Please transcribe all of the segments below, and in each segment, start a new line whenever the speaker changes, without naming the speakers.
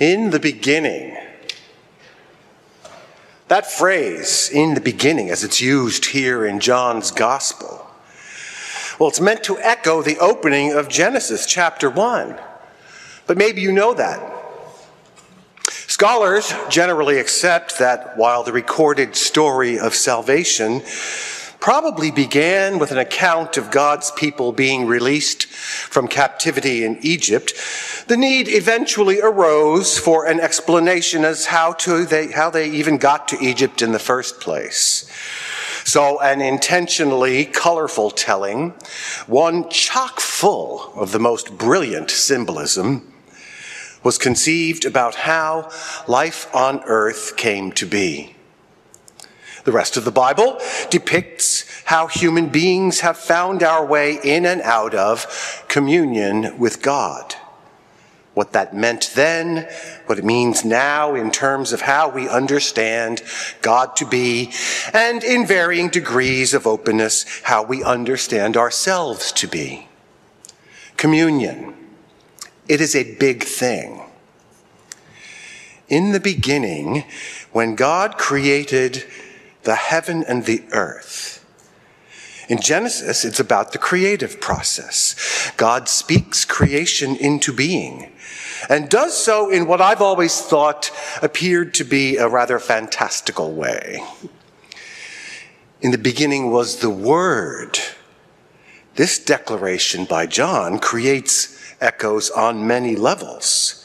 In the beginning. That phrase, in the beginning, as it's used here in John's Gospel, well, it's meant to echo the opening of Genesis chapter 1. But maybe you know that. Scholars generally accept that while the recorded story of salvation probably began with an account of God's people being released from captivity in Egypt, the need eventually arose for an explanation as how to they, how they even got to Egypt in the first place. So, an intentionally colorful telling, one chock full of the most brilliant symbolism, was conceived about how life on earth came to be. The rest of the Bible depicts how human beings have found our way in and out of communion with God. What that meant then, what it means now in terms of how we understand God to be, and in varying degrees of openness, how we understand ourselves to be. Communion. It is a big thing. In the beginning, when God created the heaven and the earth. In Genesis, it's about the creative process. God speaks creation into being and does so in what I've always thought appeared to be a rather fantastical way. In the beginning was the Word. This declaration by John creates echoes on many levels.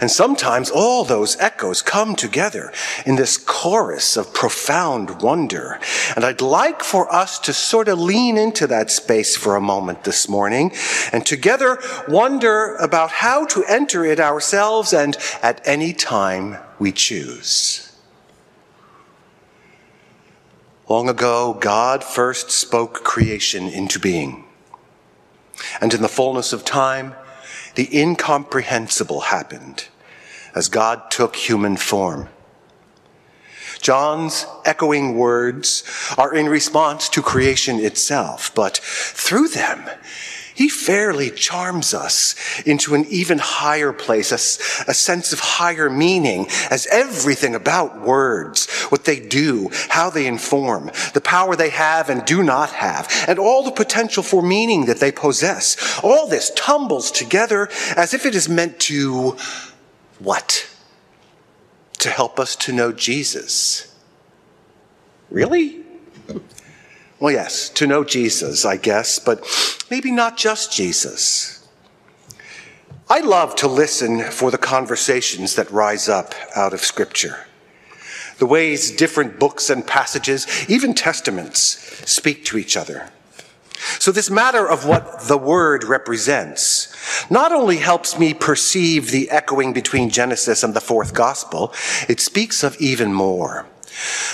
And sometimes all those echoes come together in this chorus of profound wonder. And I'd like for us to sort of lean into that space for a moment this morning and together wonder about how to enter it ourselves and at any time we choose. Long ago, God first spoke creation into being. And in the fullness of time, the incomprehensible happened as God took human form. John's echoing words are in response to creation itself, but through them, he fairly charms us into an even higher place, a, a, sense of higher meaning, as everything about words, what they do, how they inform, the power they have and do not have, and all the potential for meaning that they possess. All this tumbles together as if it is meant to what? To help us to know Jesus. Really? Well, yes, to know Jesus, I guess, but maybe not just Jesus. I love to listen for the conversations that rise up out of Scripture. The ways different books and passages, even testaments, speak to each other. So, this matter of what the Word represents not only helps me perceive the echoing between Genesis and the fourth Gospel, it speaks of even more.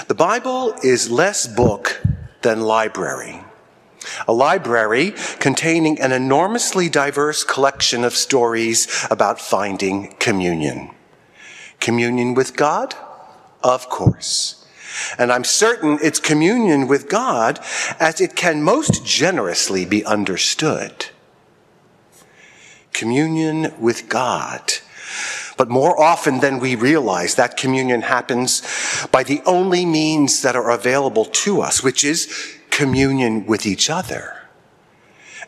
The Bible is less book than library. A library containing an enormously diverse collection of stories about finding communion. Communion with God? Of course. And I'm certain it's communion with God as it can most generously be understood. Communion with God. But more often than we realize, that communion happens by the only means that are available to us, which is communion with each other.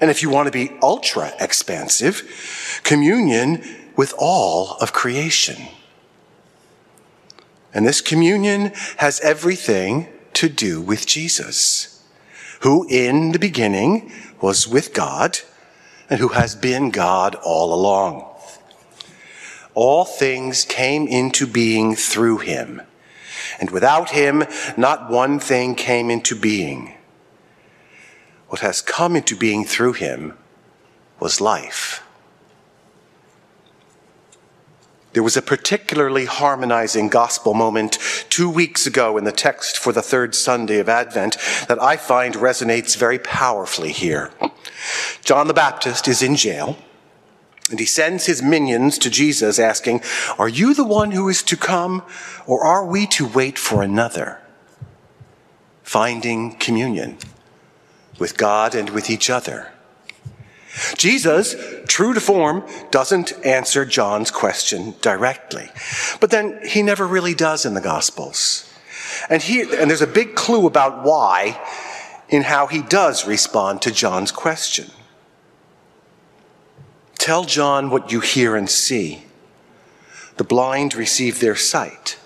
And if you want to be ultra expansive, communion with all of creation. And this communion has everything to do with Jesus, who in the beginning was with God and who has been God all along. All things came into being through him. And without him, not one thing came into being. What has come into being through him was life. There was a particularly harmonizing gospel moment two weeks ago in the text for the third Sunday of Advent that I find resonates very powerfully here. John the Baptist is in jail. And he sends his minions to Jesus asking, Are you the one who is to come, or are we to wait for another? Finding communion with God and with each other. Jesus, true to form, doesn't answer John's question directly. But then he never really does in the Gospels. And, he, and there's a big clue about why in how he does respond to John's question. Tell John what you hear and see. The blind receive their sight.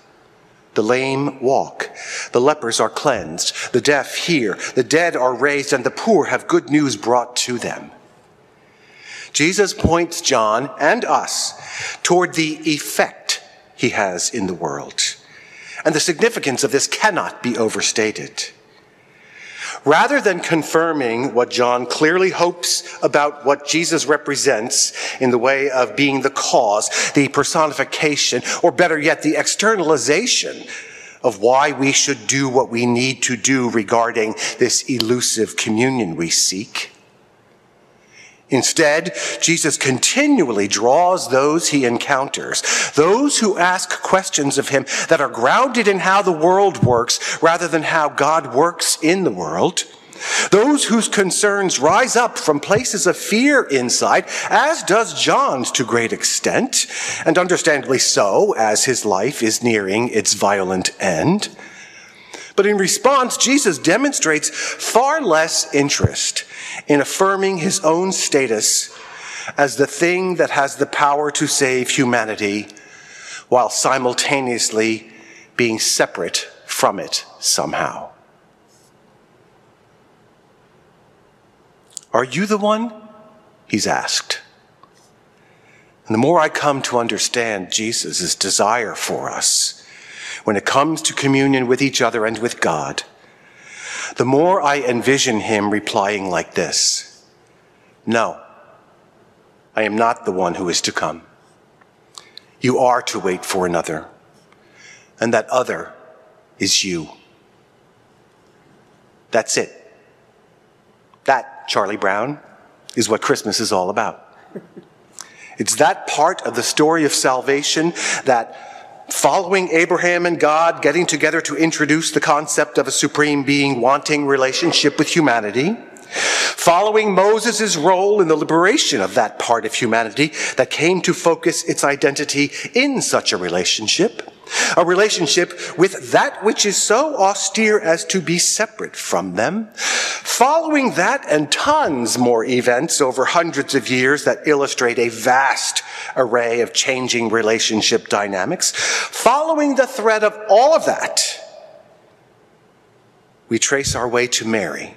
The lame walk. The lepers are cleansed. The deaf hear. The dead are raised, and the poor have good news brought to them. Jesus points John and us toward the effect he has in the world. And the significance of this cannot be overstated. Rather than confirming what John clearly hopes about what Jesus represents in the way of being the cause, the personification, or better yet, the externalization of why we should do what we need to do regarding this elusive communion we seek, Instead, Jesus continually draws those he encounters, those who ask questions of him that are grounded in how the world works rather than how God works in the world. Those whose concerns rise up from places of fear inside, as does John's to great extent, and understandably so, as his life is nearing its violent end. But in response, Jesus demonstrates far less interest in affirming his own status as the thing that has the power to save humanity while simultaneously being separate from it somehow. Are you the one? He's asked. And the more I come to understand Jesus' desire for us when it comes to communion with each other and with God, the more I envision him replying like this No, I am not the one who is to come. You are to wait for another, and that other is you. That's it. That, Charlie Brown, is what Christmas is all about. It's that part of the story of salvation that following Abraham and God getting together to introduce the concept of a supreme being wanting relationship with humanity, following Moses' role in the liberation of that part of humanity that came to focus its identity in such a relationship, a relationship with that which is so austere as to be separate from them. Following that and tons more events over hundreds of years that illustrate a vast array of changing relationship dynamics, following the thread of all of that, we trace our way to Mary,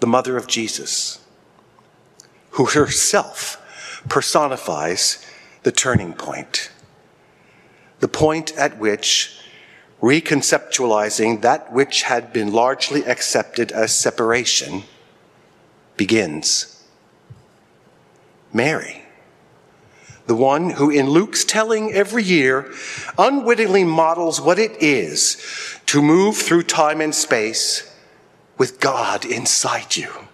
the mother of Jesus, who herself personifies the turning point the point at which reconceptualizing that which had been largely accepted as separation begins. Mary, the one who in Luke's telling every year unwittingly models what it is to move through time and space with God inside you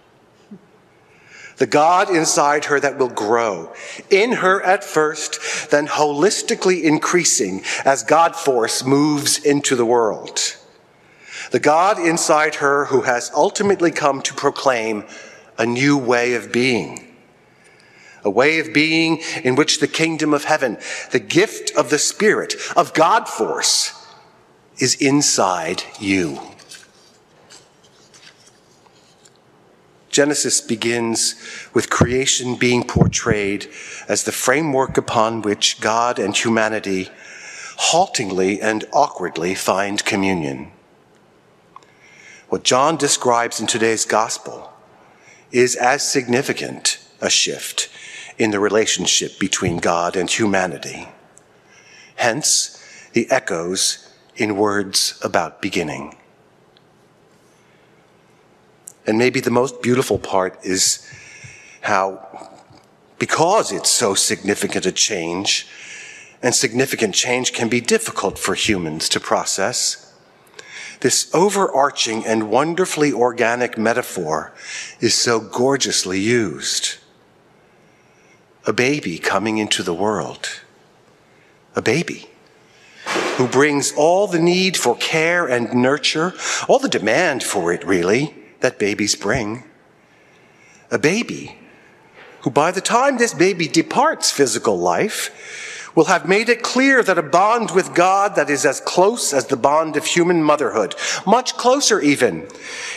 the God inside her that will grow in her at first, then holistically increasing as God force moves into the world. The God inside her who has ultimately come to proclaim a new way of being. A way of being in which the kingdom of heaven, the gift of the Spirit, of God force, is inside you. Genesis begins with creation being portrayed as the framework upon which God and humanity haltingly and awkwardly find communion. What John describes in today's gospel is as significant a shift in the relationship between God and humanity. Hence, the echoes in words about beginning. And maybe the most beautiful part is how, because it's so significant a change, and significant change can be difficult for humans to process, this overarching and wonderfully organic metaphor is so gorgeously used. A baby coming into the world. A baby who brings all the need for care and nurture, all the demand for it, really that babies bring. A baby who by the time this baby departs physical life will have made it clear that a bond with God that is as close as the bond of human motherhood, much closer even,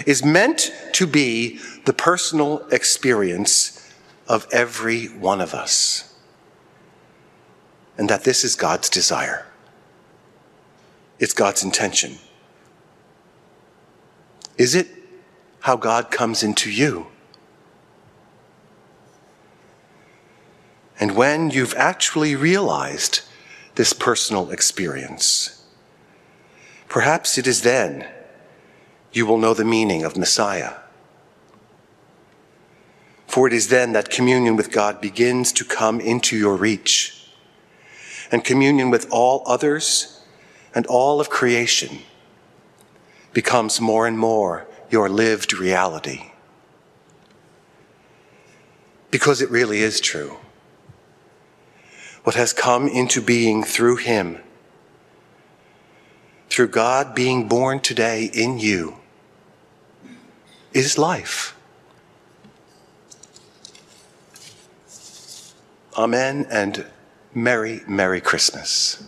is meant to be the personal experience of every one of us. And that this is God's desire. It's God's intention. Is it how God comes into you? And when you've actually realized this personal experience, perhaps it is then you will know the meaning of Messiah. For it is then that communion with God begins to come into your reach, and communion with all others and all of creation becomes more and more your lived reality. Because it really is true. What has come into being through Him, through God being born today in you, is life. Amen and Merry, Merry Christmas.